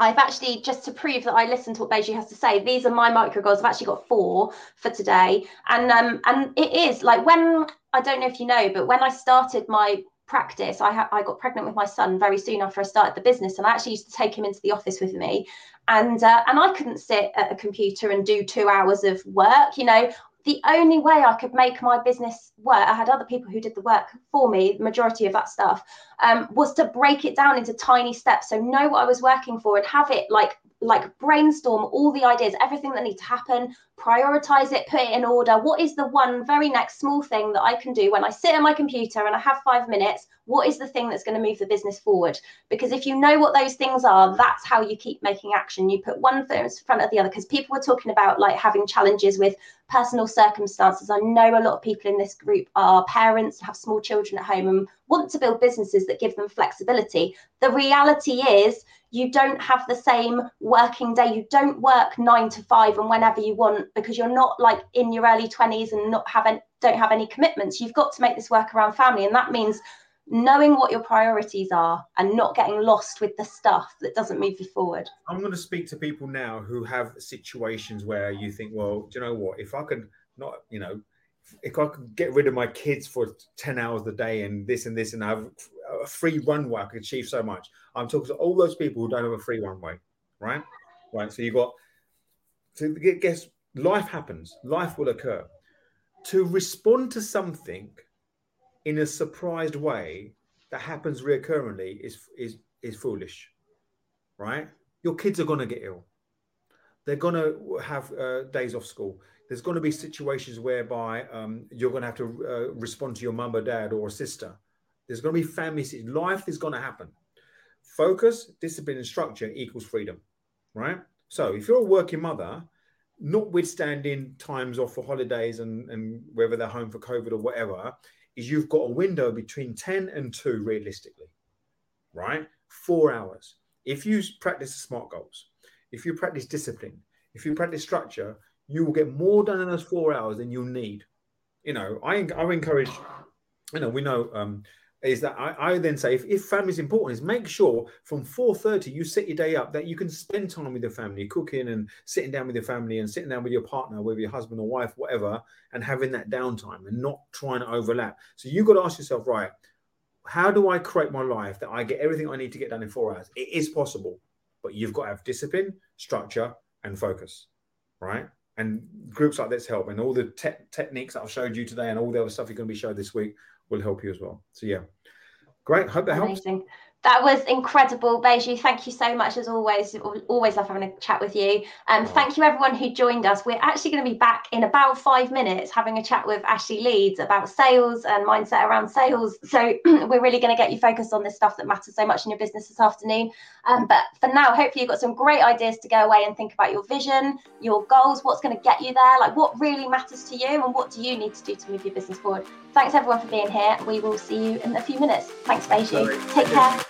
I've actually just to prove that I listen to what Baiju has to say. These are my micro goals. I've actually got four for today, and um, and it is like when I don't know if you know, but when I started my practice. I ha- I got pregnant with my son very soon after I started the business, and I actually used to take him into the office with me, and uh, and I couldn't sit at a computer and do two hours of work. You know, the only way I could make my business work, I had other people who did the work for me, the majority of that stuff, um, was to break it down into tiny steps. So know what I was working for and have it like like brainstorm all the ideas, everything that needs to happen, prioritize it, put it in order. What is the one very next small thing that I can do when I sit at my computer and I have five minutes? What is the thing that's going to move the business forward? Because if you know what those things are, that's how you keep making action. You put one foot in front of the other. Because people were talking about like having challenges with personal circumstances. I know a lot of people in this group are parents, have small children at home, and want to build businesses that give them flexibility. The reality is, you don't have the same working day. You don't work nine to five and whenever you want because you're not like in your early 20s and not have any, don't have any commitments. You've got to make this work around family. And that means knowing what your priorities are and not getting lost with the stuff that doesn't move you forward. I'm going to speak to people now who have situations where you think, well, do you know what? If I could not, you know, if I could get rid of my kids for 10 hours a day and this and this and I have a free runway, I could achieve so much. I'm talking to all those people who don't have a free runway, right? Right. So you got get guess life happens, life will occur. To respond to something in a surprised way that happens recurrently is is is foolish, right? Your kids are going to get ill. They're going to have uh, days off school. There's going to be situations whereby um, you're going to have to uh, respond to your mum or dad or a sister. There's going to be family. Life is going to happen. Focus, discipline, and structure equals freedom, right? So if you're a working mother, notwithstanding times off for holidays and, and whether they're home for COVID or whatever, is you've got a window between 10 and 2 realistically, right? Four hours. If you practice smart goals, if you practice discipline, if you practice structure, you will get more done in those four hours than you'll need. You know, I, I encourage, you know, we know um, is that I, I, then say if, if family is important is make sure from 4.30 you set your day up that you can spend time with your family cooking and sitting down with your family and sitting down with your partner with your husband or wife whatever and having that downtime and not trying to overlap. So you've got to ask yourself right how do i create my life that i get everything i need to get done in four hours? It is possible but you've got to have discipline structure and focus right and groups like this help and all the te- techniques that i've showed you today and all the other stuff you're going to be showed this week will help you as well. So yeah, great. Hope that Amazing. helps. That was incredible, Baiju. Thank you so much as always. Always love having a chat with you. Um, thank you everyone who joined us. We're actually going to be back in about five minutes having a chat with Ashley Leeds about sales and mindset around sales. So we're really going to get you focused on this stuff that matters so much in your business this afternoon. Um, but for now, hopefully you've got some great ideas to go away and think about your vision, your goals, what's going to get you there, like what really matters to you, and what do you need to do to move your business forward. Thanks everyone for being here. We will see you in a few minutes. Thanks, Baiju. Take care.